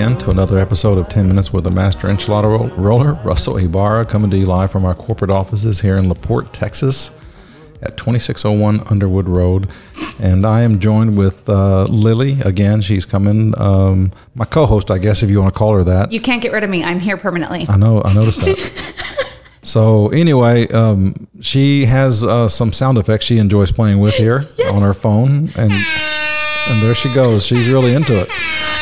again to another episode of 10 Minutes with the Master Enchilada Roll- Roller, Russell Ybarra, coming to you live from our corporate offices here in LaPorte, Texas, at 2601 Underwood Road. And I am joined with uh, Lily again. She's coming, um, my co host, I guess, if you want to call her that. You can't get rid of me. I'm here permanently. I know, I noticed that. so, anyway, um, she has uh, some sound effects she enjoys playing with here on her phone. And and there she goes. She's really into it.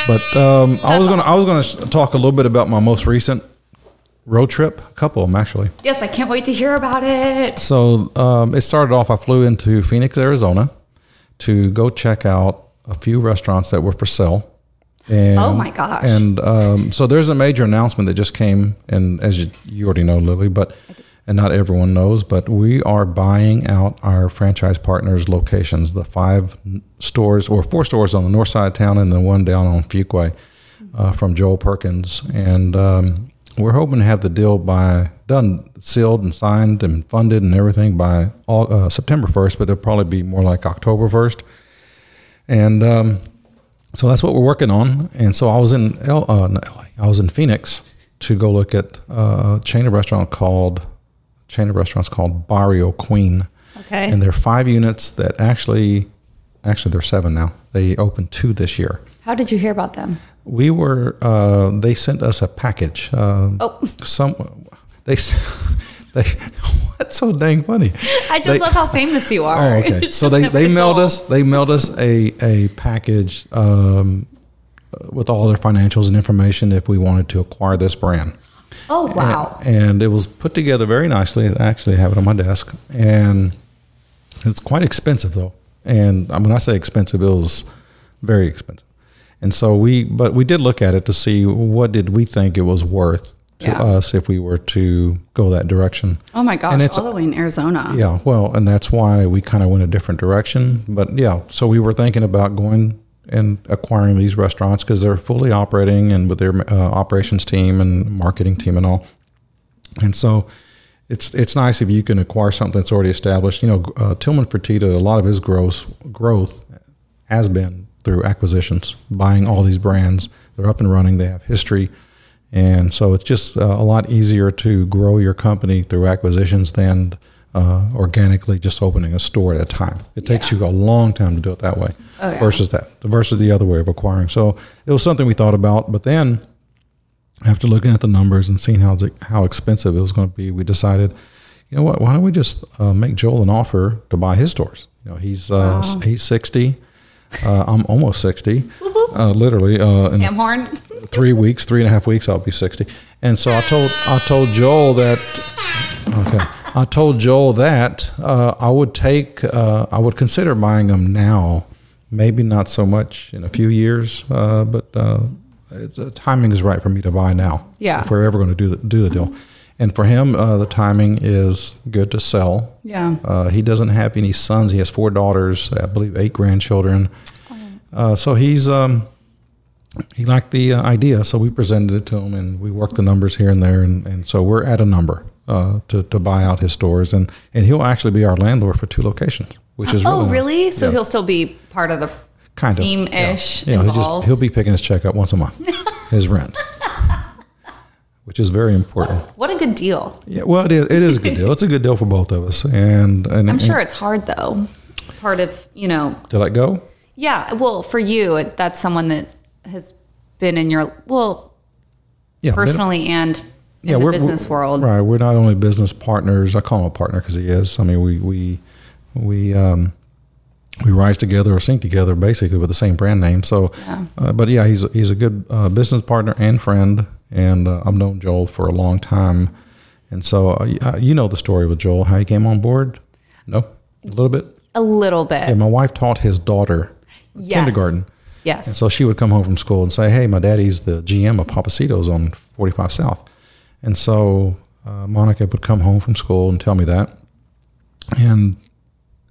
But um, I was gonna I was gonna talk a little bit about my most recent road trip. A couple of them actually. Yes, I can't wait to hear about it. So um, it started off. I flew into Phoenix, Arizona, to go check out a few restaurants that were for sale. And, Oh my gosh. And um, so there's a major announcement that just came, and as you, you already know, Lily, but and not everyone knows, but we are buying out our franchise partners' locations, the five stores or four stores on the north side of town, and the one down on Fuqua uh, from Joel Perkins, and um, we're hoping to have the deal by done, sealed and signed and funded and everything by all, uh, September 1st, but it'll probably be more like October 1st. And um, so that's what we're working on. And so I was in L, uh, LA, I was in Phoenix to go look at uh, a chain of restaurant called chain of restaurants called Barrio Queen. Okay. And there are five units that actually, actually there are seven now. They opened two this year. How did you hear about them? We were. Uh, they sent us a package. Uh, Oh. some they they. What's so dang funny? I just They- love how famous you are. Oh, okay. So they, they mailed all- us they mailed us a a package um, with all their financials and information if we wanted to acquire this brand. Oh wow. And it was put together very nicely. I actually have it on my desk, and it's quite expensive though. And when I say expensive, it was very expensive. And so we, but we did look at it to see what did we think it was worth to Yeah. us if we were to go that direction. Oh my gosh. and it's- all the way in Arizona. Yeah, well, and that's why we kind of went a different direction. But yeah, so we were thinking about going and acquiring these restaurants because they're fully operating and with their uh, operations team and marketing team and all. And so it's it's nice if you can acquire something that's already established. You know, uh, Tillman Fertitta, a lot of his growth growth has been through acquisitions, buying all these brands. They're up and running. They have history. And so it's just uh, a lot easier to grow your company through acquisitions than uh, organically just opening a store at a time. It takes you a long time to do it that way Oh, yeah. versus that, versus the other way of acquiring. So it was something we thought about. But then after looking at the numbers and seeing how, how expensive it was going to be, we decided, you know what, why don't we just uh, make Joel an offer to buy his stores? You know, he's, uh, he's 60. Uh, I'm almost 60, uh, literally. Uh, in three weeks, three and a half weeks, I'll be sixty. And so I told I told Joel that okay, I told Joel that uh, I would take uh, I would consider buying them now. Maybe not so much in a few years, uh, but uh, it's, the timing is right for me to buy now. Yeah. if we're ever going to do the, do the deal. And for him, uh, the timing is good to sell. Yeah. Uh, he doesn't have any sons. He has four daughters, I believe eight grandchildren. Uh, so he's um, he liked the uh, idea, so we presented it to him, and we worked the numbers here and there, and, and so we're at a number uh, to to buy out his stores, and and he'll actually be our landlord for two locations, which is Oh really, really? So Yeah. he'll still be part of the kind of team ish Yeah, yeah he'll just he'll be picking his check up once a month, his rent, which is very important. what a good deal. Yeah, well, it is, it is a good deal. It's a good deal for both of us, and and, I'm sure it's hard though. Part of you know to let go. Yeah, well, for you, that's someone that has been in your well, Yeah, personally and in the business world. Right. We're not only business partners. I call him a partner because he is. I mean, we we we um, we rise together or sink together basically with the same brand name. So, Yeah. uh, but yeah, he's he's a good uh, business partner and friend, and uh, I've known Joel for a long time, and so uh, uh, you know the story with Joel, how he came on board. No, a little bit. A little bit. Yeah, my wife taught his daughter Yes. kindergarten. Yes. And so she would come home from school and say, "Hey, my daddy's the GM of Pappasito's on 45 South." And so uh, Monica would come home from school and tell me that, and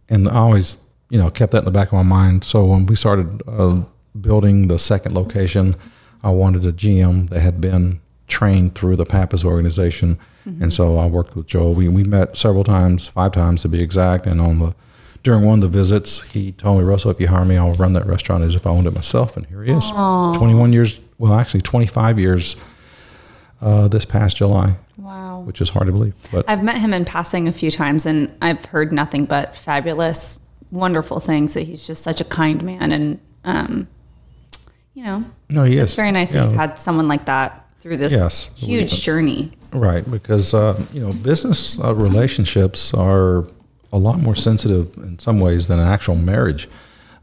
and I always, you know, kept that in the back of my mind. So when we started uh, building the second location, I wanted a GM that had been trained through the Pappas organization, and so I worked with Joel. We we met several times, five times to be exact, and on the during one of the visits, he told me, Russell, if you hire me, I'll run that restaurant as if I owned it myself. And here he is. 21 years, well, actually 25 years uh, this past July, Wow. which is hard to believe. But I've met him in passing a few times, and I've heard nothing but fabulous, wonderful things. That he's just such a kind man, and um, you know, no, he is. it's very nice Yeah. that you've had someone like that through this Yes. huge journey. Right, because uh, you know business uh, relationships are a lot more sensitive in some ways than an actual marriage,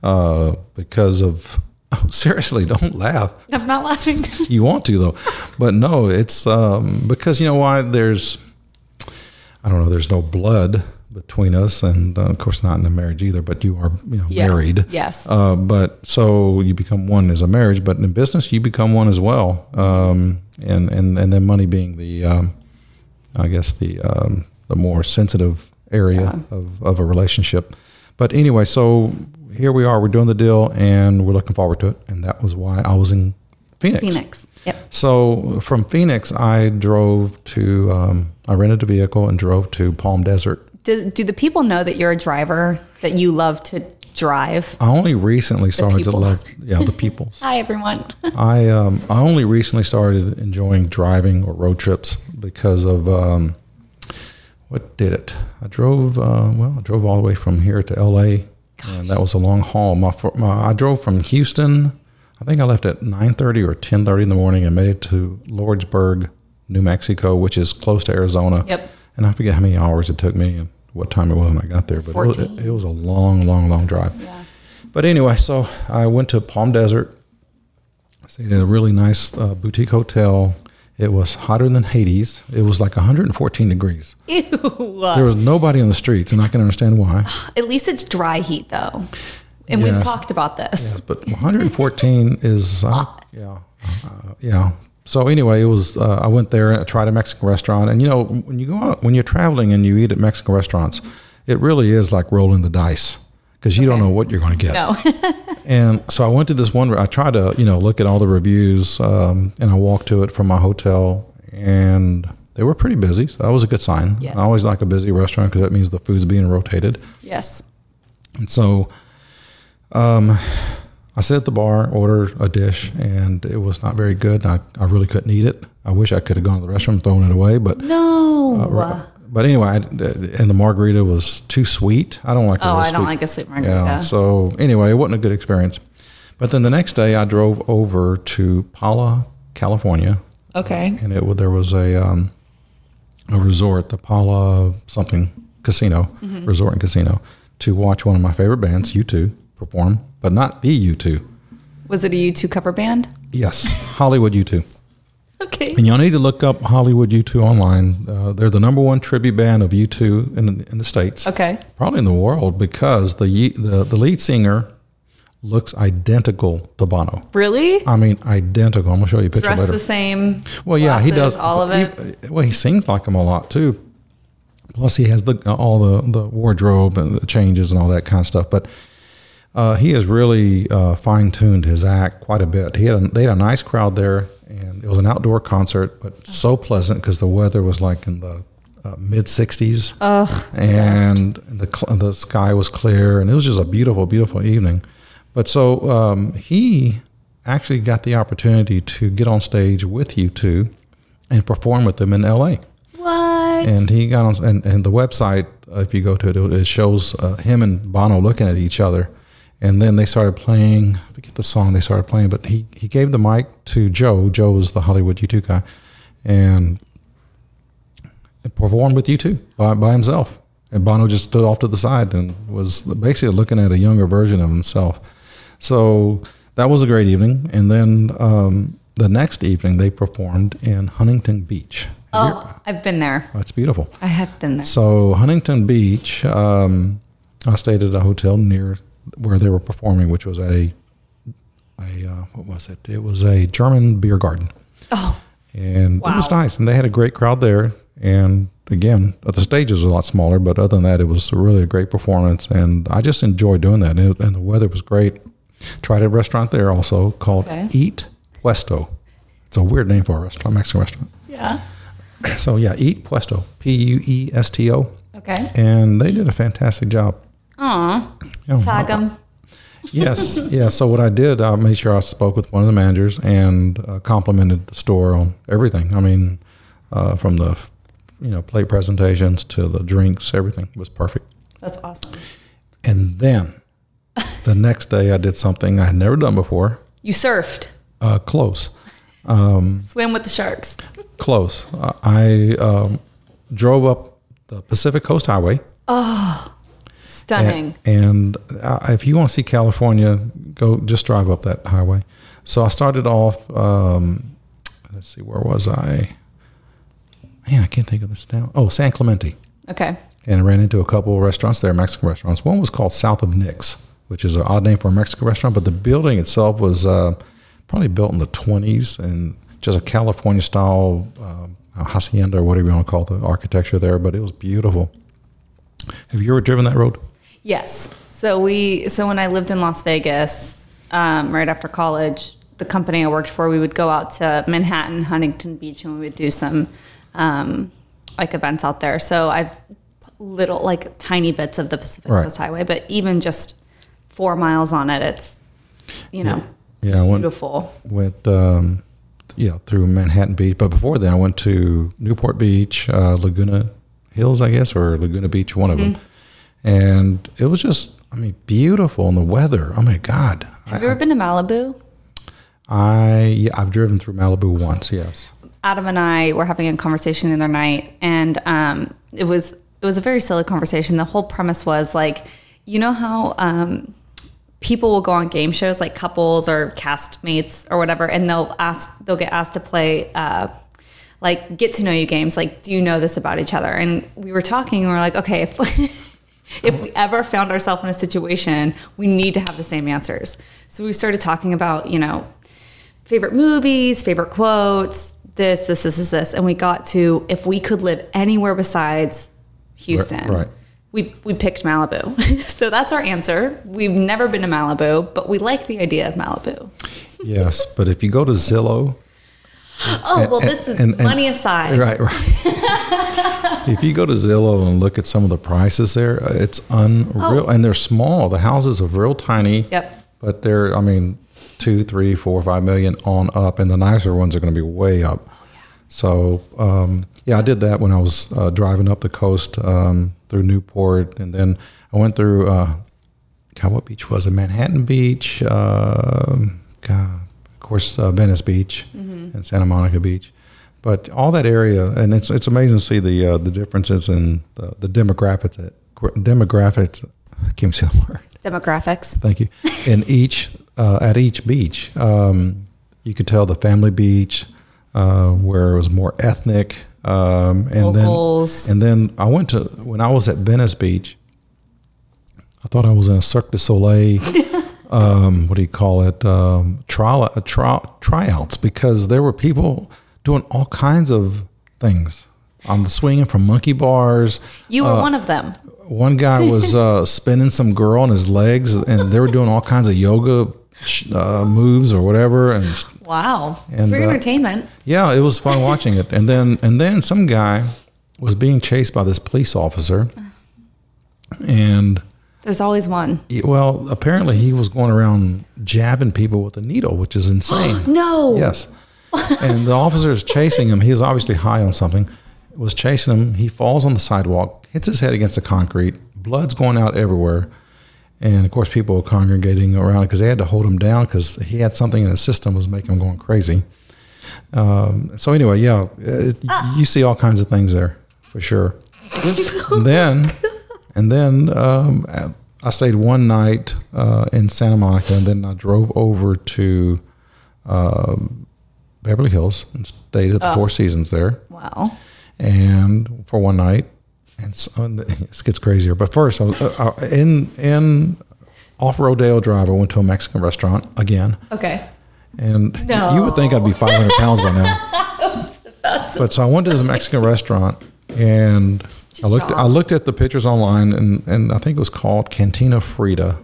uh, because of seriously, don't laugh. I'm not laughing. You want to though, but no, it's um, because you know why? There's I don't know. There's no blood between us, and uh, of course not in a marriage either. But you are you know Yes, married. yes. Uh, but so you become one as a marriage, but in business you become one as well. Um, and and and then money being the, um, I guess the um, the more sensitive area of of a relationship. But anyway, so here we are. We're doing the deal, and we're looking forward to it. And that was why I was in Phoenix. Phoenix. Yep. So from Phoenix, I drove to. Um, I rented a vehicle and drove to Palm Desert. Do, do the people know that you're a driver? That you love to drive? I only recently started to love, yeah, the peoples. Hi, everyone. I um, I only recently started enjoying driving or road trips because of um, what did it? I drove uh, well. I drove all the way from here to L.A. and that was a long haul. My, my I drove from Houston. I think I left at nine thirty or ten thirty in the morning and made it to Lordsburg, New Mexico, which is close to Arizona. Yep. And I forget how many hours it took me and what time it was when I got there, but it was, 14. it was a long, long, long drive. Yeah. But anyway, so I went to Palm Desert. Stayed at a really nice uh, boutique hotel. It was hotter than Hades. It was like 114 degrees. Ew. There was nobody on the streets, and I can understand why. At least it's dry heat, though. And we've talked about this. But 114 is uh, yeah, uh, yeah. So anyway, it was. Uh, I went there and I tried a Mexican restaurant, and you know, when you go out, when you're traveling and you eat at Mexican restaurants, it really is like rolling the dice because you don't know what you're going to get. No. And so I went to this one. I tried to, you know, look at all the reviews, um, and I walked to it from my hotel, and they were pretty busy. So that was a good sign. Yes. I always like a busy restaurant because that means the food's being rotated. yes. And so, um, I sat at the bar, ordered a dish, and it was not very good. And I, I really couldn't eat it. I wish I could have gone to the restaurant and thrown it away, but No. But anyway, I, and the margarita was too sweet. I don't like. a oh, really I don't sweet- like a sweet margarita. yeah. So anyway, it wasn't a good experience. But then the next day, I drove over to Pala, California, okay. and it there was a um, a resort, the Pala something casino, Mm-hmm. resort and casino, to watch one of my favorite bands, U2, perform, but not the U2. Was it a U2 cover band? Yes, Hollywood U2. Okay. And y'all need to look up Hollywood U2 online. Uh, they're the number one tribute band of U2 in, in the states. Okay. probably in the world because the the the lead singer looks identical to Bono. Really? I mean, identical. I'm gonna show you a picture Dressed later. the same. well, yeah, he does all of he- it. well, he sings like him a lot too. Plus, he has the all the the wardrobe and the changes and all that kind of stuff. But uh, he has really uh, fine tuned his act quite a bit. He had a, they had a nice crowd there, and it was an outdoor concert, but so pleasant because the weather was like in the uh, mid 60s Ugh. and the cl- the sky was clear, and it was just a beautiful, beautiful evening. But so um, he actually got the opportunity to get on stage with U2 and perform with them in L.A. What? And he got on, and, and the website, uh, if you go to it, it shows uh, him and Bono looking at each other. And then they started playing, I forget the song they started playing, but he, he gave the mic to Joe. Joe was the Hollywood U2 guy. And performed with U2 by, by himself. And Bono just stood off to the side and was basically looking at a younger version of himself. So that was a great evening. And then um, the next evening, they performed in Huntington Beach. Oh, I've been there. that's beautiful. I have been there. So Huntington Beach, um, I stayed at a hotel near where they were performing, which was a a uh, what was it? It was a German beer garden, Oh, and it was nice. And they had a great crowd there. And again, the stage was a lot smaller, but other than that, it was really a great performance. And I just enjoyed doing that. And, it, and the weather was great. Tried a restaurant there also called Okay. Eat Puesto. It's a weird name for a restaurant, Mexican restaurant. yeah. So yeah, Eat Puesto, P U E S T O Okay. and they did a fantastic job. Aw, tag them. yes, yeah. So what I did, I made sure I spoke with one of the managers and uh, complimented the store on everything. I mean, uh, from the you know plate presentations to the drinks, everything was perfect. That's awesome. And then the next day, I did something I had never done before. You surfed, Uh, close, Swim with the sharks. close. Uh, I um, drove up the Pacific Coast Highway. Stunning. And, and uh, if you want to see California, go just drive up that highway. So I started off. Um, let's see, where was I? Man, I can't think of this town. Oh, San Clemente. okay. And I ran into a couple of restaurants there, Mexican restaurants. One was called South of Nick's, which is an odd name for a Mexican restaurant, but the building itself was uh, probably built in the 20s and just a California style uh, hacienda or whatever you want to call the architecture there. But it was beautiful. Have you ever driven that road? Yes. So we so when I lived in Las Vegas, um, right after college, the company I worked for, we would go out to Manhattan, Huntington Beach, and we would do some um, like events out there. So I've little like tiny bits of the Pacific Right. Coast Highway, but even just four miles on it, it's you know Yeah, I went beautiful. went um, yeah through Manhattan Beach, but before that I went to Newport Beach, uh, Laguna Hills, I guess, or Laguna Beach, one of them, and it was just I mean beautiful, and the weather. Oh my God, Have you ever been to Malibu? I yeah I've driven through Malibu once. Yes, Adam and I were having a conversation the other night, and um, it was it was a very silly conversation. The whole premise was like, you know how um, people will go on game shows, like couples or castmates or whatever, and they'll ask they'll get asked to play. Uh, like get to know you games like do you know this about each other and we were talking and we are like okay if if we ever found ourselves in a situation we need to have the same answers so we started talking about you know favorite movies, favorite quotes, this, this, this, this, this, and we got to if we could live anywhere besides Houston. right. We we picked Malibu. so that's our answer. We've never been to Malibu, but we like the idea of Malibu. yes, but if you go to Zillow, Oh well, this is and- and- money aside. right, right. if you go to Zillow and look at some of the prices there, uh, it's unreal, and they're small. The houses are real tiny. Yep. But they're, I mean, two, three, four, five million on up, and the nicer ones are going to be way up. So, um, yeah, I did that when I was uh, driving up the coast um, through Newport, and then I went through. Uh, God, what beach was it? Manhattan Beach. Um God, of course, uh, Venice Beach and Santa Monica Beach. But all that area, and it's it's amazing to see the uh, the differences in the, the demographics. Demographics. I can't say the word. Demographics. Thank you. In each uh, at each beach, um, you could tell the family beach uh, where it was more ethnic, um, and Locals. then and then I went to when I was at Venice Beach. I thought I was in a Cirque du Soleil. um, what do you call it? Um, trial, uh, tri- tryouts because there were people doing all kinds of things. I'm swinging from monkey bars. You were one of them. One guy was uh, spinning some girl on his legs, and they were doing all kinds of yoga uh, moves or whatever. And Wow. And, For uh, entertainment. yeah, it was fun watching it. And then and then some guy was being chased by this police officer, and There's always one. well, apparently he was going around jabbing people with a needle, which is insane. No. Yes. And the officer is chasing him. He was obviously high on something. Was chasing him. He falls on the sidewalk, hits his head against the concrete. Blood's going out everywhere. And of course, people were congregating around because they had to hold him down because he had something in his system was making him going crazy. Um, so anyway, yeah, it, you see all kinds of things there for sure. and then, and then um, I stayed one night uh, in Santa Monica, and then I drove over to um, Beverly Hills and stayed at the Four Seasons there, Wow. and for one night. And so, and it gets crazier. But first, I was uh, uh, in in off Rodeo Drive. I went to a Mexican restaurant again. Okay. And No. you would think I'd be 500 pounds by now. but so I went to this Mexican restaurant and I looked, I looked at the pictures online and, and I think it was called Cantina Frida.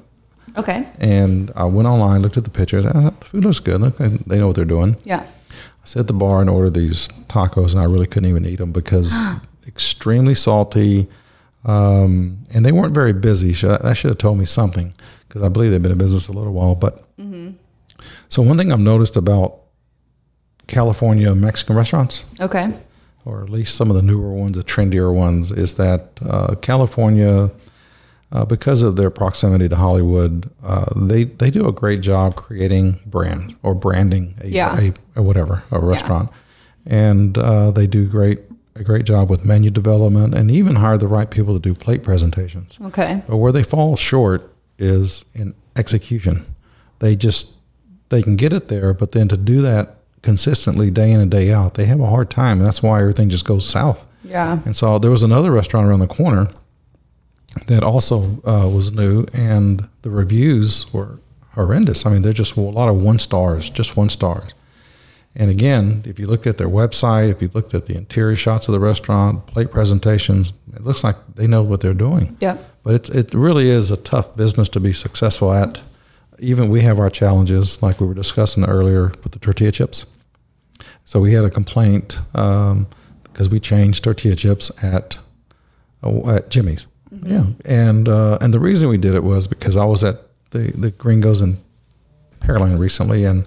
Okay. And I went online, looked at the pictures. Ah, the food looks good. Look, they know what they're doing. Yeah. I sat at the bar and ordered these tacos and I really couldn't even eat them because extremely salty, um, and they weren't very busy. That should have told me something because I believe they've been in business a little while. But so one thing I've noticed about California Mexican restaurants, Okay. or at least some of the newer ones, the trendier ones, is that uh, California, uh, because of their proximity to Hollywood, uh, they they do a great job creating brand or branding a, Yeah. a, a whatever a restaurant, and uh, they do great a great job with menu development and even hire the right people to do plate presentations. Okay. But where they fall short is in execution. They just they can get it there, but then to do that consistently day in and day out, they have a hard time. That's why everything just goes south. Yeah. And so there was another restaurant around the corner that also uh, was new, and the reviews were horrendous. I mean, they're just a lot of one stars, just one stars. And again, if you looked at their website, if you looked at the interior shots of the restaurant, plate presentations, it looks like they know what they're doing. Yep. But it's, it really is a tough business to be successful at. Even we have our challenges, like we were discussing earlier with the tortilla chips. So we had a complaint um, because we changed tortilla chips at uh, at Jimmy's. Yeah, and uh, and the reason we did it was because I was at the the Gringos in Pearland recently, and,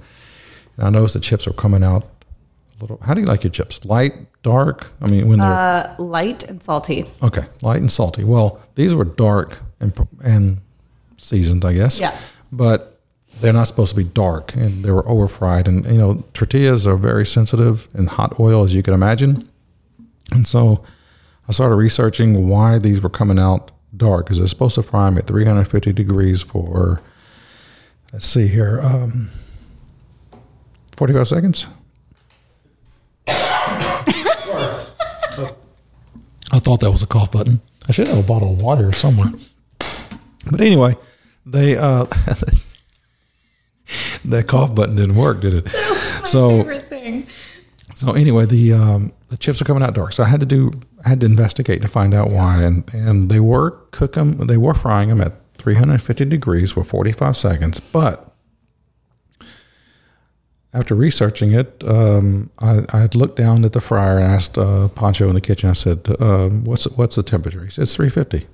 and I noticed the chips were coming out a little. How do you like your chips? Light, dark? I mean, when they're Uh, light and salty. Okay, light and salty. Well, these were dark and and seasoned, I guess. Yeah. But they're not supposed to be dark, and they were over fried. And you know, tortillas are very sensitive in hot oil, as you can imagine. And so, I started researching why these were coming out dark, because they're supposed to fry them at 350 degrees for. Let's see here, um, 45 seconds. I thought that was a cough button. I should have a bottle of water somewhere. But anyway, they uh, that cough button didn't work, did it? so so anyway, the um, the chips are coming out dark. So I had to do I had to investigate to find out why, and and they were cook them. They were frying them at 350 degrees for 45 seconds, but after researching it, um, I, I had looked down at the fryer and asked uh, Pancho in the kitchen. I said, um, "What's what's the temperature?" He said, "It's 350."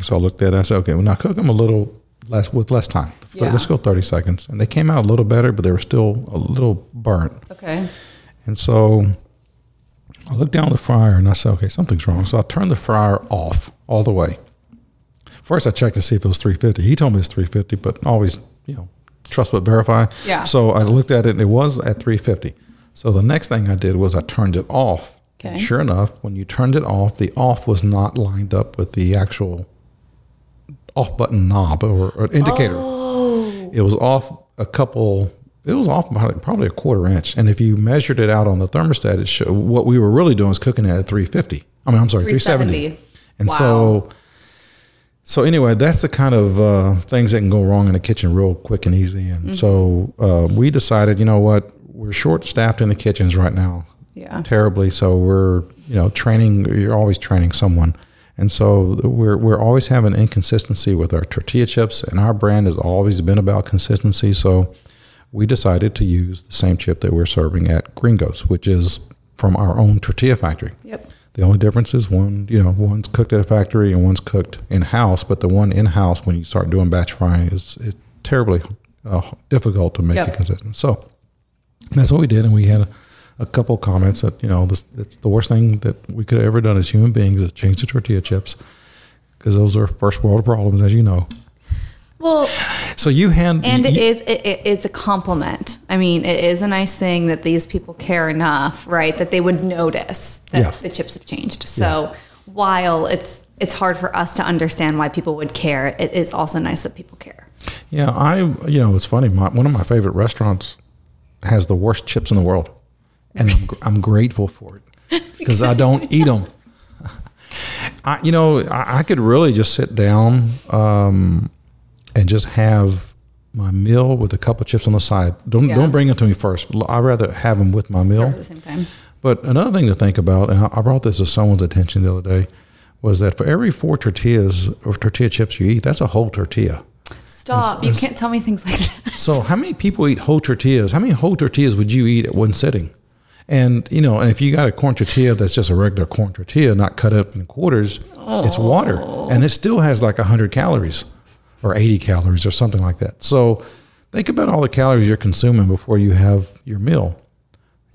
So I looked at it. I said, "Okay, well now cook them a little less with less time. Yeah. Let's go 30 seconds." And they came out a little better, but they were still a little burnt. Okay. And so I looked down the fryer and I said, okay, something's wrong. So I turned the fryer off all the way. First, I checked to see if it was 350. He told me it's 350, but always, you know, trust but verify. Yeah. So I looked at it and it was at 350. So the next thing I did was I turned it off. Okay. Sure enough, when you turned it off, the off was not lined up with the actual off button knob or, or indicator. Oh. It was off a couple. It was off by probably a quarter inch, and if you measured it out on the thermostat, it showed what we were really doing is cooking it at 350. I mean, I'm sorry, 370. 370. And Wow. so, so anyway, that's the kind of uh, things that can go wrong in the kitchen real quick and easy. And so uh, we decided, you know what, we're short staffed in the kitchens right now Yeah. terribly. So we're you know training. You're always training someone, and so we're we're always having inconsistency with our tortilla chips, and our brand has always been about consistency. So we decided to use the same chip that we're serving at Gringos, which is from our own tortilla factory. Yep. The only difference is one, you know, one's cooked at a factory and one's cooked in house. But the one in house, when you start doing batch frying, is, is terribly uh, difficult to make Yep. it consistent. So that's what we did, and we had a, a couple comments that you know this it's the worst thing that we could have ever done as human beings is change the tortilla chips because those are first world problems, as you know. Well, So you hand and you, it is it, it, it's a compliment. I mean, it is a nice thing that these people care enough, right? That they would notice that Yes. the chips have changed. So while it's it's hard for us to understand why people would care, it is also nice that people care. Yeah, I you know it's funny. My, one of my favorite restaurants has the worst chips in the world, and I'm, I'm grateful for it because I don't eat them. I you know I, I could really just sit down um, and just have my meal with a couple chips on the side. Don't Yeah. don't bring them to me first. I'd rather have them with my meal. Serve at the same time. But another thing to think about, and I brought this to someone's attention the other day, was that for every four tortillas or tortilla chips you eat, that's a whole tortilla. Stop! You can't tell me things like that. So, how many people eat whole tortillas? How many whole tortillas would you eat at one sitting? And you know, and if you got a corn tortilla that's just a regular corn tortilla, not cut up in quarters, it's water, and it still has like hundred calories, or eighty calories, or something like that. So, think about all the calories you're consuming before you have your meal.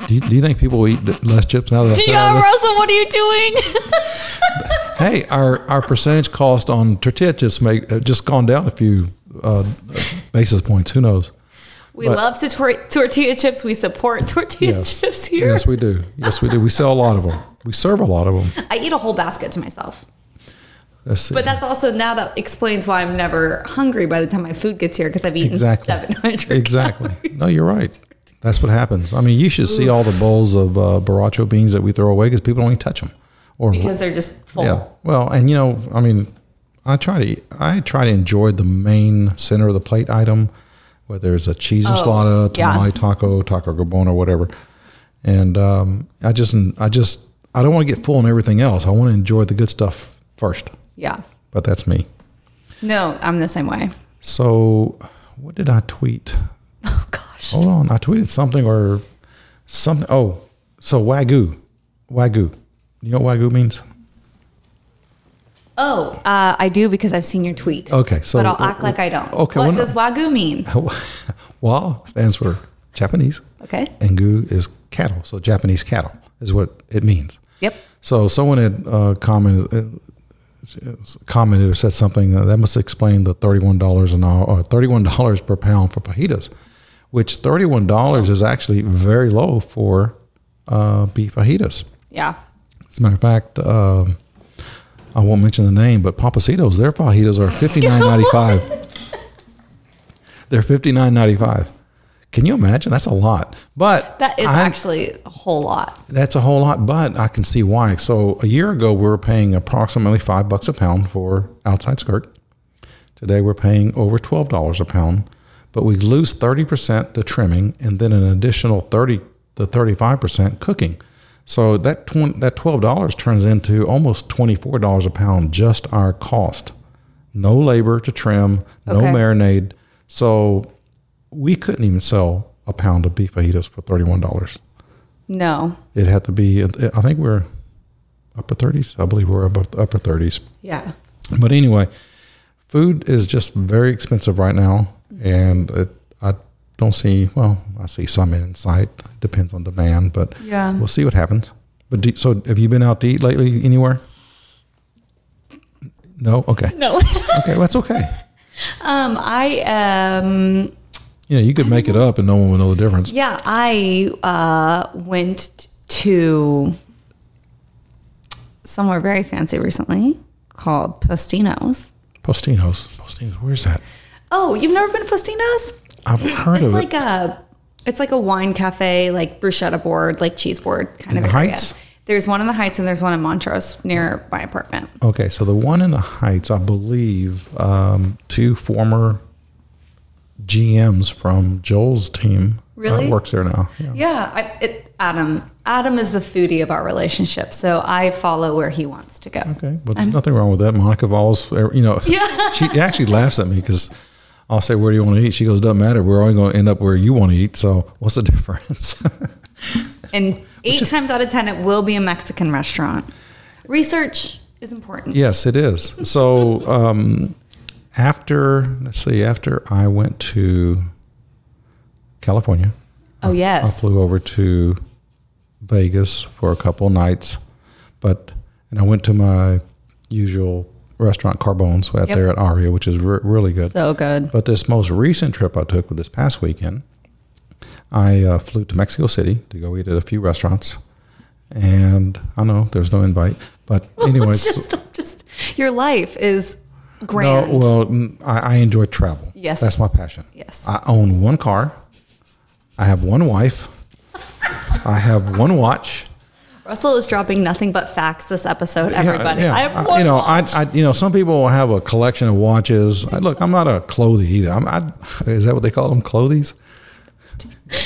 Do you, do you think people will eat less chips now that Yeah. Russell, what are you doing? Hey, our, our percentage cost on tortilla chips make uh, just gone down a few uh, basis points. Who knows? we But- love to tor- tortilla chips. We support tortilla Yes. chips here. Yes, we do. Yes, we do. We sell a lot of them. We serve a lot of them. I eat a whole basket to myself. But that's also now that explains why I'm never hungry by the time my food gets here because I've eaten exactly 700 exactly. calories. No, you're right. That's what happens. I mean, you should see all the bowls of uh, borracho beans that we throw away because people don't even touch them. Or because they're just full. yeah, well, and you know, I mean, I try to I try to enjoy the main center of the plate item, whether it's a cheese enchilada, Oh, yeah. tamale taco, taco carbona, whatever. And um, I just I just I don't want to get full on everything else. I want to enjoy the good stuff first. Yeah. But that's me. No, I'm the same way. So, what did I tweet? Oh gosh. Hold on, I tweeted something or something. Oh, so wagyu, wagyu. You know what wagyu means? Oh, uh, I do because I've seen your tweet. Okay, so- but I'll act like I don't. Okay, What well, does wagyu mean? Wa stands for Japanese, Okay. and gu is cattle. So Japanese cattle is what it means. Yep. So someone had uh, commented, uh, commented or said something uh, that must explain the thirty-one dollars an hour, or thirty-one dollars per pound for fajitas, which thirty-one dollars is actually very low for uh, beef fajitas. Yeah. As a matter of fact, um, I won't mention the name, but Pappasito's, their fajitas are fifty nine ninety five. They're fifty nine ninety five. Can you imagine? That's a lot. But That is I'm- actually a whole lot. that's a whole lot. But I can see why. So a year ago, we were paying approximately five bucks a pound for outside skirt. Today, we're paying over twelve dollars a pound. But we lose thirty percent to trimming, and then an additional thirty to thirty five percent cooking. So that 20, that twelve dollars turns into almost twenty four dollars a pound just our cost. No labor to trim, no Okay. marinade. So we couldn't even sell a pound of beef fajitas for thirty one dollars. No. It had to be. I think we're upper thirties. I believe we're above the upper thirties. Yeah. But anyway, food is just very expensive right now, and it, I don't see. Well, I see some in sight. It depends on demand, but Yeah. we'll see what happens. But do, so, have you been out to eat lately anywhere? No. Okay. No. Okay. Well, that's okay. um, I um You know, you could make it up, and no one would know the difference. yeah, I uh went to somewhere very fancy recently called Postino's. Postino's. Postino's. Where's that? Oh, you've never been to Postino's? I've heard it's of like it. a it's like a wine cafe, like bruschetta board, like cheese board kind In of the area. Heights? There's one in the Heights and there's one in Montrose near my apartment. Okay, so the one in the Heights, I believe, um, two former GMs from Joel's team Really? works there now. Yeah. Yeah, I, it, Adam. Adam is the foodie of our relationship, so I follow where he wants to go. Okay, but there's nothing wrong with that. Monica Vols, you know, Yeah. she actually laughs at me because I'll say, "Where do you want to eat?" She goes, "Doesn't matter. We're only going to end up where you want to eat. So what's the difference?" And eight times out of ten, it will be a Mexican restaurant. Research is important. Yes, it is. So um, after let's see, after I went to California, Oh yes, I yes. flew over to Vegas for a couple nights, but and I went to my usual restaurant Carbone's out Yep. there at Aria, which is re- really good. So good. But this most recent trip I took with this past weekend, I uh, flew to Mexico City to go eat at a few restaurants, and I know there's no invite, but anyways, just, just your life is no, well, mm, I, I enjoy travel. Yes. that's my passion. Yes. I own one car. I have one wife. I have one watch. Russell is dropping nothing but facts this episode. Everybody, Yeah, yeah. I have I- one. you know, watch. I, I, you know, some people have a collection of watches. I, look, I'm not a clothie either. I'm, I, is that what they call them, clothies?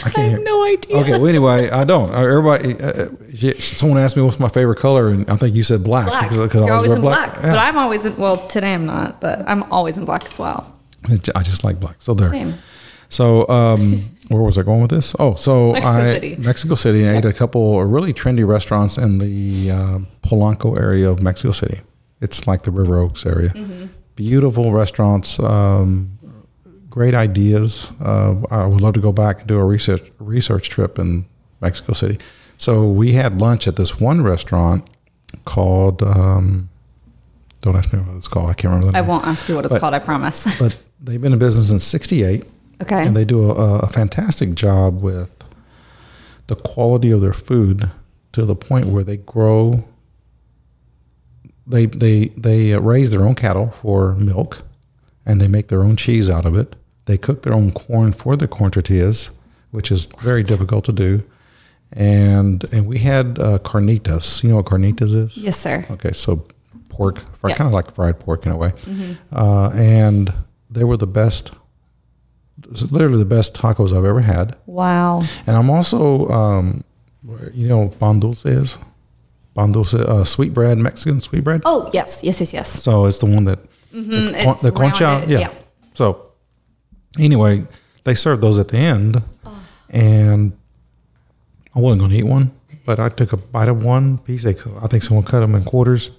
I can't I have no idea. Okay, well, anyway, I don't. Everybody, uh, uh, someone asked me what's my favorite color, and I think you said black. black. because- because You're I always always in black, Yeah. but I'm always in. Well, today I'm not, but I'm always in black as well. I just like black. So there. Same. So um, where was I going with this? Oh, so Mexico I City. Mexico City, I ate a couple of really trendy restaurants in the uh, Polanco area of Mexico City. It's like the River Oaks area. Mm-hmm. Beautiful restaurants, um, great ideas. Uh, I would love to go back and do a research research trip in Mexico City. So we had lunch at this one restaurant called. Um, don't ask me what it's called. I can't remember the I name. won't ask you what it's But- called. I promise. But they've been in business since '68 okay. and they do a, a fantastic job with the quality of their food to the point where they grow they they they raise their own cattle for milk and they make their own cheese out of it they cook their own corn for their corn tortillas which is very difficult to do and and we had uh, carnitas you know what carnitas is yes, sir. Okay, so pork, fr Yeah. kind of like fried pork in a way, uh, and they were the best, literally the best tacos I've ever had. Wow. And I'm also, um, you know, pan dulce is pan dulce, uh, sweet bread, Mexican sweet bread. Oh yes, yes, yes, yes. So it's the one that Mm-hmm. the, con- it's the concha, yeah. yeah. So anyway, they served those at the end, oh. and I wasn't going to eat one, but I took a bite of one piece. They, I think someone cut them in quarters.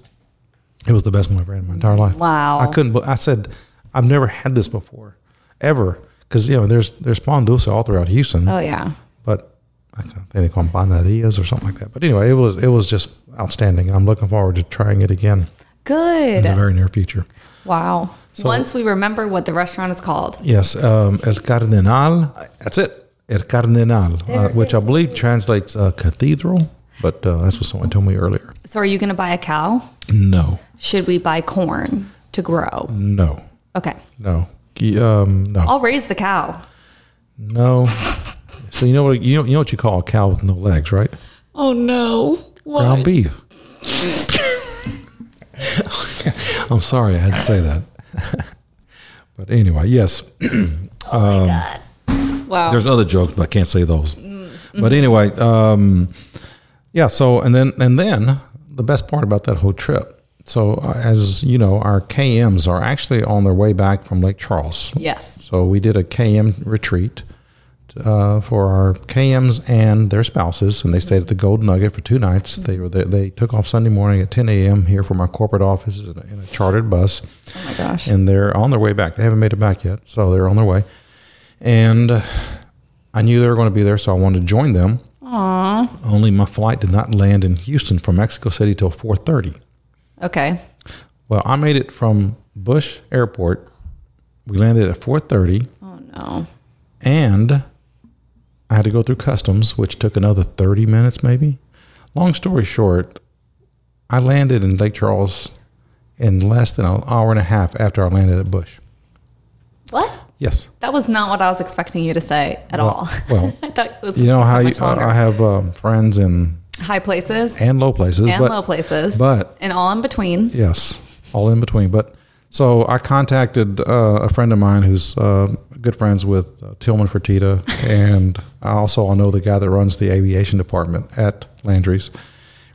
It was the best one I've had in my entire life. Wow. I couldn't. I said, I've never had this before, ever, because you know there's there's pan dulce all throughout Houston, Oh yeah. but I think they call them panadillas or something like that. But anyway, it was it was just outstanding, and I'm looking forward to trying it again Good. in the very near future. Wow. Once we remember what the restaurant is called. Yes, um, El Cardenal. That's it. El Cardenal, uh, which I believe translates uh, cathedral, but uh, that's what someone told me earlier. So are you going to buy a cow? No, Should we buy corn to grow? no, Okay. no, um, no, I'll raise the cow. no. So you know what you know you know what you call a cow with no legs, right? Oh no. Ground beef. I'm sorry, I had to say that. but anyway, yes. oh my God. Wow. There's other jokes, but I can't say those. But anyway, um, yeah. So and then and then the best part about that whole trip. So uh, as you know, our KMs are actually on their way back from Lake Charles. yes. So we did a KM retreat uh, for our KMs and their spouses, and they stayed at the Gold Nugget for two nights. They were they, they took off Sunday morning at 10 a.m. here from our corporate offices in a, in a chartered bus Oh my gosh. and they're on their way back. They haven't made it back yet, so they're on their way. And I knew they were going to be there, so I wanted to join them. Aw. Only my flight did not land in Houston from Mexico City till 4:30. Okay. Well, I made it from Bush Airport. We landed at 4:30, Oh no. and I had to go through customs, which took another 30 minutes, maybe. Long story short, I landed in Lake Charles in less than an hour and a half after I landed at Bush. What? Yes. That was not what I was expecting you to say at Well- all. well, I thought it was You know so how you, longer. I have um, friends in high places and low places, and but low places, but- and all in between. yes, all in between. But so I contacted uh, a friend of mine who's uh, good friends with uh, Tillman Fertitta, and I also I know the guy that runs the aviation department at Landry's.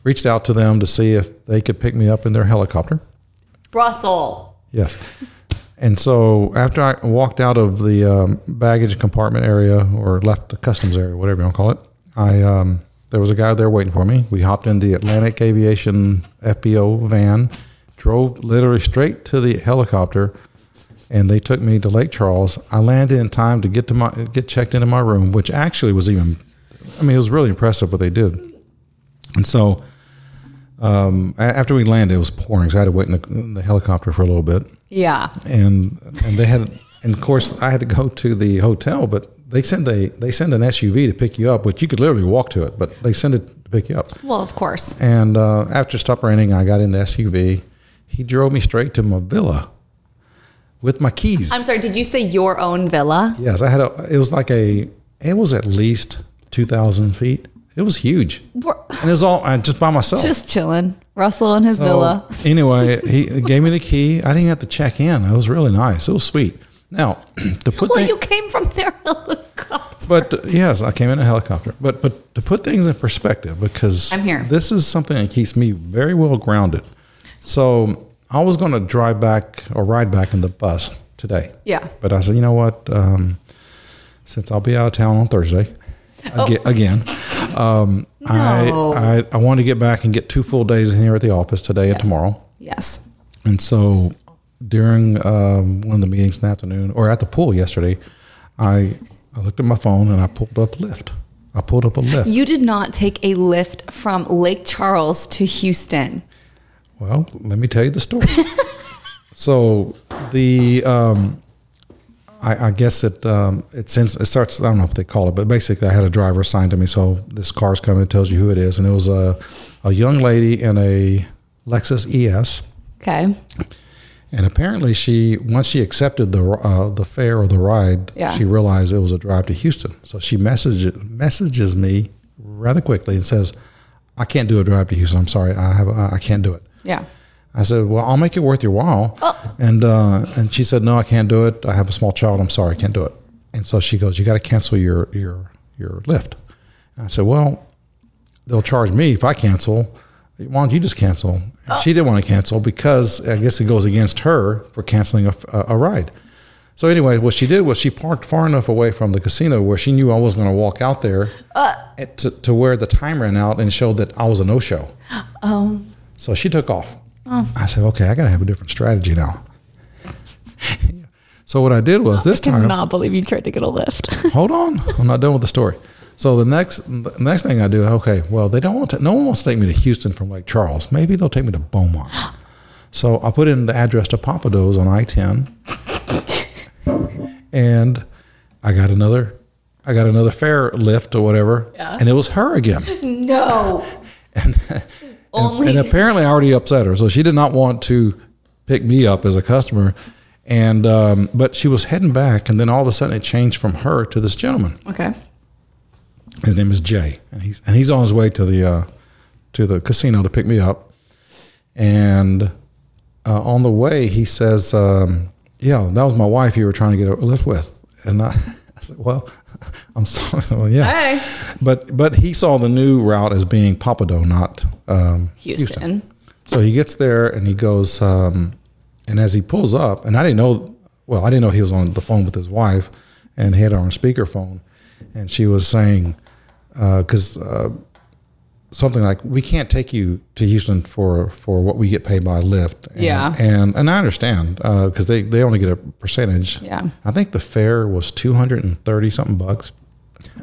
Reached out to them to see if they could pick me up in their helicopter. Brussels. Yes. And so after I walked out of the um, baggage compartment area or left the customs area, whatever you want to call it, I um, there was a guy there waiting for me. We hopped in the Atlantic Aviation FBO van, drove literally straight to the helicopter, and they took me to Lake Charles. I landed in time to get to my get checked into my room, which actually was even, I mean, it was really impressive what they did. And so um, after we landed, it was pouring, so I had to wait in the, in the helicopter for a little bit Yeah. and and they had and of course I had to go to the hotel, but they send a they send an SUV to pick you up, which you could literally walk to it, but they send it to pick you up. Well, of course. And uh, after it stopped raining, I got in the SUV. He drove me straight to my villa with my keys. I'm sorry. Did you say your own villa? yes, I had a. It was like a. It was at least two thousand feet. It was huge, We're and it was all uh, just by myself. just chilling. Russell and his So, villa. anyway, he gave me the key. I didn't have to check in. It was really nice. It was sweet. Now, to put Well, thing- you came from their helicopter. but uh, yes, I came in a helicopter. But but to put things in perspective, because I'm here. This is something that keeps me very well grounded. So I was going to drive back or ride back in the bus today. Yeah. But I said, you know what? Um, since I'll be out of town on Thursday Oh. again. Um, No. I, I I want to get back and get two full days in here at the office today and tomorrow. Yes. And so during um, one of the meetings in the afternoon, or at the pool yesterday, I, I looked at my phone and I pulled up Lyft. I pulled up a Lyft. You did not take a lift from Lake Charles to Houston. Well, let me tell you the story. so the um, I, I guess it um, it sends it starts. I don't know what they call it, but basically, I had a driver assigned to me. So this car's coming, it tells you who it is, and it was a a young lady in a Lexus ES. Okay. And apparently, she once she accepted the uh, the fare or the ride, Yeah. she realized it was a drive to Houston. So she messages messages me rather quickly and says, "I can't do a drive to Houston. I'm sorry, I have a, I can't do it." Yeah. I said, "Well, I'll make it worth your while." And uh, and she said, "No, I can't do it. I have a small child. I'm sorry, I can't do it." And so she goes, "You got to cancel your your your Lyft." And I said, "Well, they'll charge me if I cancel. Why don't you just cancel?" And she didn't want to cancel because I guess it goes against her for canceling a, a ride. So anyway, what she did was she parked far enough away from the casino where she knew I was going to walk out there at- to, to where the time ran out and showed that I was a no show. Oh. So she took off. Oh. I said, okay, I got to have a different strategy now. so what I did was this I time, cannot believe you tried to get a lift. hold on, I'm not done with the story. So the next the next thing I do, okay, well they don't want to. No one wants to take me to Houston from Lake Charles. Maybe they'll take me to Beaumont. So I put in the address to Pappadeaux's on I-10, and I got another. I got another fare Lyft or whatever, Yeah. and it was her again. no. And, Only- and apparently I already upset her, so she did not want to pick me up as a customer. And um, but she was heading back, and then all of a sudden it changed from her to this gentleman. Okay. His name is Jay, and he's and he's on his way to the uh, to the casino to pick me up. And uh, on the way, he says, um, "Yeah, that was my wife you were trying to get a lift with." And I, I said, "Well, I'm sorry. Well, yeah." Hey. But but he saw the new route as being Pappadeaux, not um, Houston. So he gets there and he goes, um, and as he pulls up, and I didn't know, well, I didn't know he was on the phone with his wife, and he had her on speakerphone, and she was saying, because uh, something like, "We can't take you to Houston for for what we get paid by Lyft." And, Yeah. and and I understand because they they only get a percentage. Yeah. I think the fare was two hundred and thirty something bucks.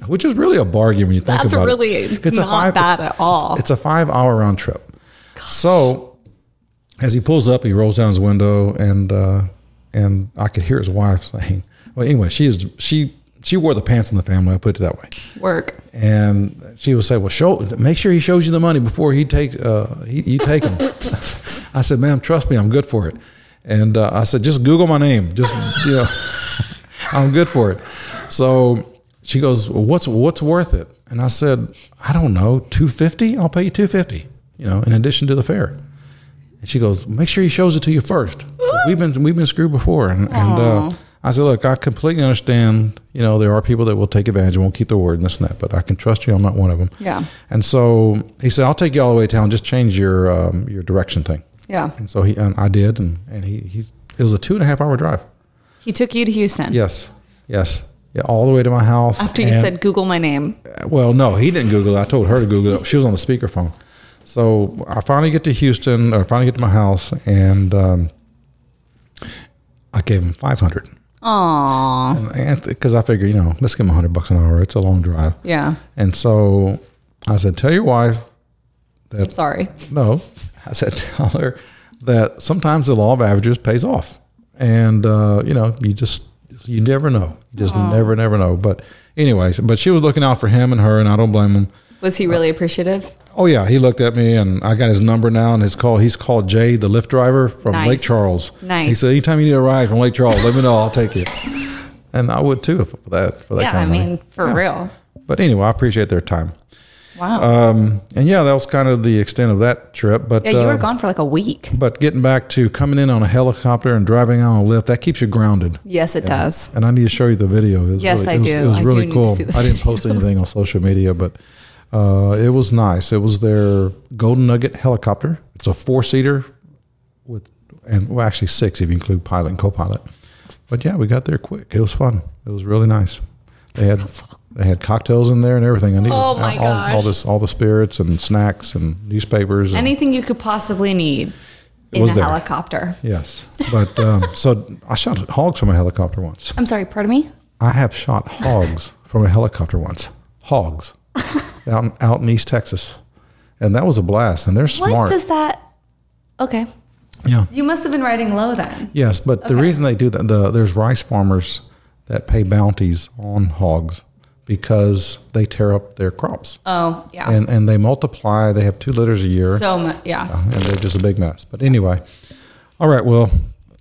Which is really a bargain when you think about. That's about really it. not bad at all. It's a five hour round trip. So as he pulls up, he rolls down his window, and uh, and I could hear his wife saying, "Well, anyway, she is she she wore the pants in the family. I put it that way." Work. And she would say, "Well, show make sure he shows you the money before he take uh, he, you take him." I said, "Ma'am, trust me, I'm good for it." And uh, I said, "Just Google my name. Just you know, I'm good for it." So she goes, well, "What's what's worth it?" And I said, "I don't know, two fifty. I'll pay you two fifty. You know, in addition to the fare." And she goes, "Make sure he shows it to you first. We've been we've been screwed before." And, and uh, I said, "Look, I completely understand. You know, there are people that will take advantage and won't keep their word and this and that, but I can trust you. I'm not one of them." Yeah. And so he said, "I'll take you all the way to town. Just change your um, your direction thing." Yeah. And so he and I did, and and he he it was a two and a half hour drive. He took you to Houston. Yes, yes, yeah, all the way to my house. After you And- said Google my name. well, no, he didn't Google it. I told her to Google it. She was on the speakerphone. So I finally get to Houston, or finally get to my house, and um, I gave him 500 Aw. because I figure, you know, let's give him a 100 bucks an hour. It's a long drive. Yeah. And so I said, tell your wife that, Sorry. no, I said, tell her that sometimes the law of averages pays off. And, uh, you know, you just, you never know. You just never, never know. But anyways, but she was looking out for him and her, and I don't blame him. Was he really appreciative? Oh yeah, he looked at me and I got his number now and his call. He's called Jay, the Lyft driver from Nice. Lake Charles. Nice. He said, anytime you need a ride from Lake Charles, let me know. I'll take you. And I would too for that for that Yeah, kind I of money. mean, for Yeah. real. But anyway, I appreciate their time. Wow. Um, and yeah, that was kind of the extent of that trip. But yeah, you uh, were gone for like a week. But getting back to coming in on a helicopter and driving on a lift, that keeps you grounded. Yes, it does. And I need to show you the video. It was Yes, really, I it was, do. It was I really cool. I didn't post anything on social media, but uh, it was nice. It was their Golden Nugget helicopter. It's a four seater with, and well, actually six if you include pilot and co pilot. But yeah, we got there quick. It was fun. It was really nice. They had they had cocktails in there and everything. I needed Oh, my all, all this all the spirits and snacks and newspapers. And, Anything you could possibly need in was a there. helicopter. yes, but um, so I shot hogs from a helicopter once. I'm sorry, pardon me? I have shot hogs from a helicopter once. Hogs out in, out in East Texas, and that was a blast. And they're smart. What does that? Okay. yeah. You must have been riding low then. Yes, but the reason they do that, the there's rice farmers that pay bounties on hogs because they tear up their crops Oh, yeah. and and they multiply. They have two litters a year, so much. Yeah. Uh, and they're just a big mess. But anyway, all right. Well,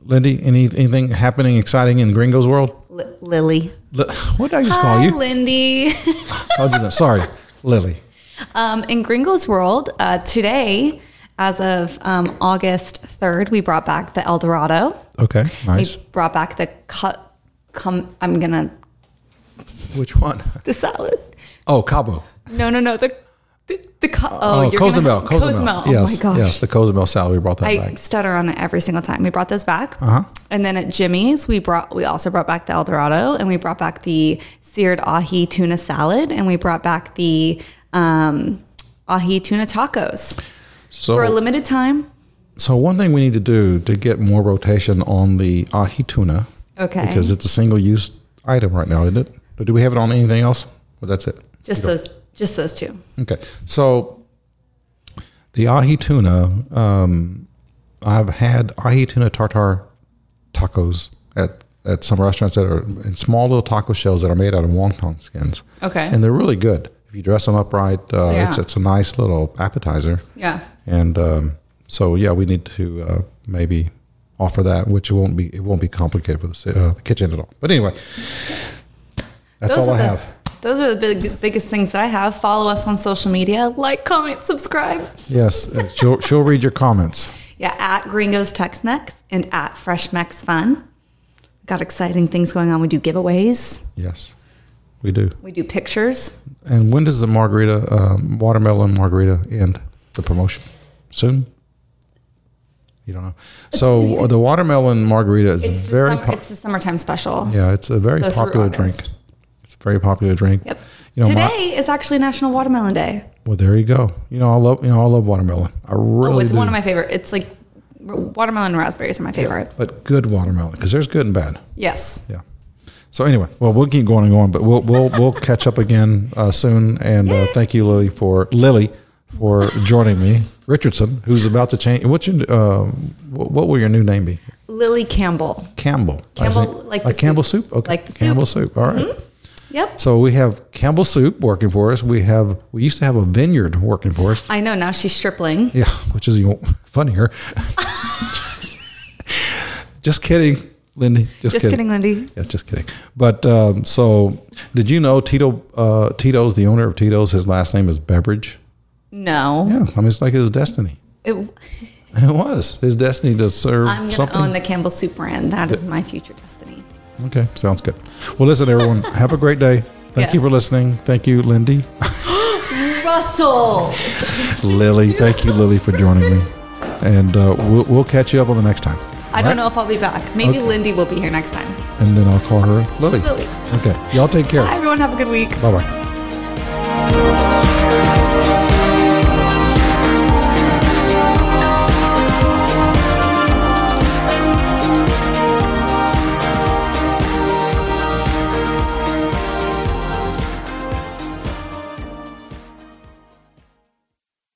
Lindy, any anything happening exciting in Gringo's world? Li- Lily. Li- What did I just call you? Lindy. Know? Sorry, Lily. Um, in Gringo's World, uh, today, as of um, August 3rd, we brought back the El Dorado. Okay, nice. We brought back the cut. Come, I'm gonna Which one? the salad. Oh, Cabo. No, no, no. The the, the co- oh, Oh, Cozumel. gonna, Cozumel. Oh yes, my gosh. yes, the Cozumel salad. We brought that I back. stutter on it every single time. We brought those back, Uh-huh. and then at Jimmy's, we brought we also brought back the El Dorado, and we brought back the seared ahi tuna salad, and we brought back the um, ahi tuna tacos So, for a limited time. so one thing we need to do to get more rotation on the ahi tuna, Okay, because it's a single-use item right now, isn't it? Or do we have it on anything else? Well, that's it. just those, just those two. Okay, so the ahi tuna, um, I've had ahi tuna tartar tacos at at some restaurants that are in small little taco shells that are made out of wonton skins. Okay. and they're really good if you dress them up right. Uh, Yeah. It's it's a nice little appetizer, Yeah. and um, so yeah, we need to uh, maybe offer that, which it won't be it won't be complicated for the, uh, the kitchen at all. But anyway, that's all I the, have. Those are the big, biggest things that I have. Follow us on social media. Like, comment, subscribe. Yes, uh, she'll she'll read your comments. Yeah, at Gringos Tex Mex and at Fresh Mex Fun. Got exciting things going on. We do giveaways. Yes, we do. We do pictures. And when does the margarita, um, watermelon margarita, end the promotion? Soon? You don't know. So the watermelon margarita is It's very the summer, po- it's the summertime special. yeah, it's a very So popular drink. August. It's a very popular drink. Yep. You know, my- Today is actually National Watermelon Day. well, there you go. You know, I love you know I love watermelon. I really oh, it's do. one of my favorite. It's like watermelon and raspberries are my favorite. but good watermelon because there's good and bad. Yes. Yeah. So anyway, well, we'll keep going and going, but we'll we'll we'll catch up again uh, soon. And uh, thank you, Lily, for Lily for joining me. Richardson, who's about to change. What's your uh, what, will your new name be? Lily Campbell. Campbell. Campbell, like the Campbell soup. soup. Okay. Like the soup. Campbell soup. All right. Yep. So we have Campbell soup working for us. We have we used to have a vineyard working for us. I know. Now she's stripling. Yeah, which is even funnier. just kidding, Lindy. Just, Just kidding, Lindy. Yes, just kidding. But um, so, did you know Tito? Uh, Tito's the owner of Tito's. His last name is Beveridge. No. Yeah, I mean it's like his destiny. It, It was his destiny to serve I'm going to own the Campbell Soup brand. That is my future destiny. Okay, sounds good. Well, listen, everyone, have a great day. Thank you for listening. Thank you, Lindy, Russell. Lily. Thank you, Lily, for joining me. And uh, we'll, we'll catch you up on the next time. I don't know if I'll be back. Maybe Lindy will be here next time. And then I'll call her Lily. Lily. Okay. Y'all take care. Bye, everyone. Have a good week. Bye bye.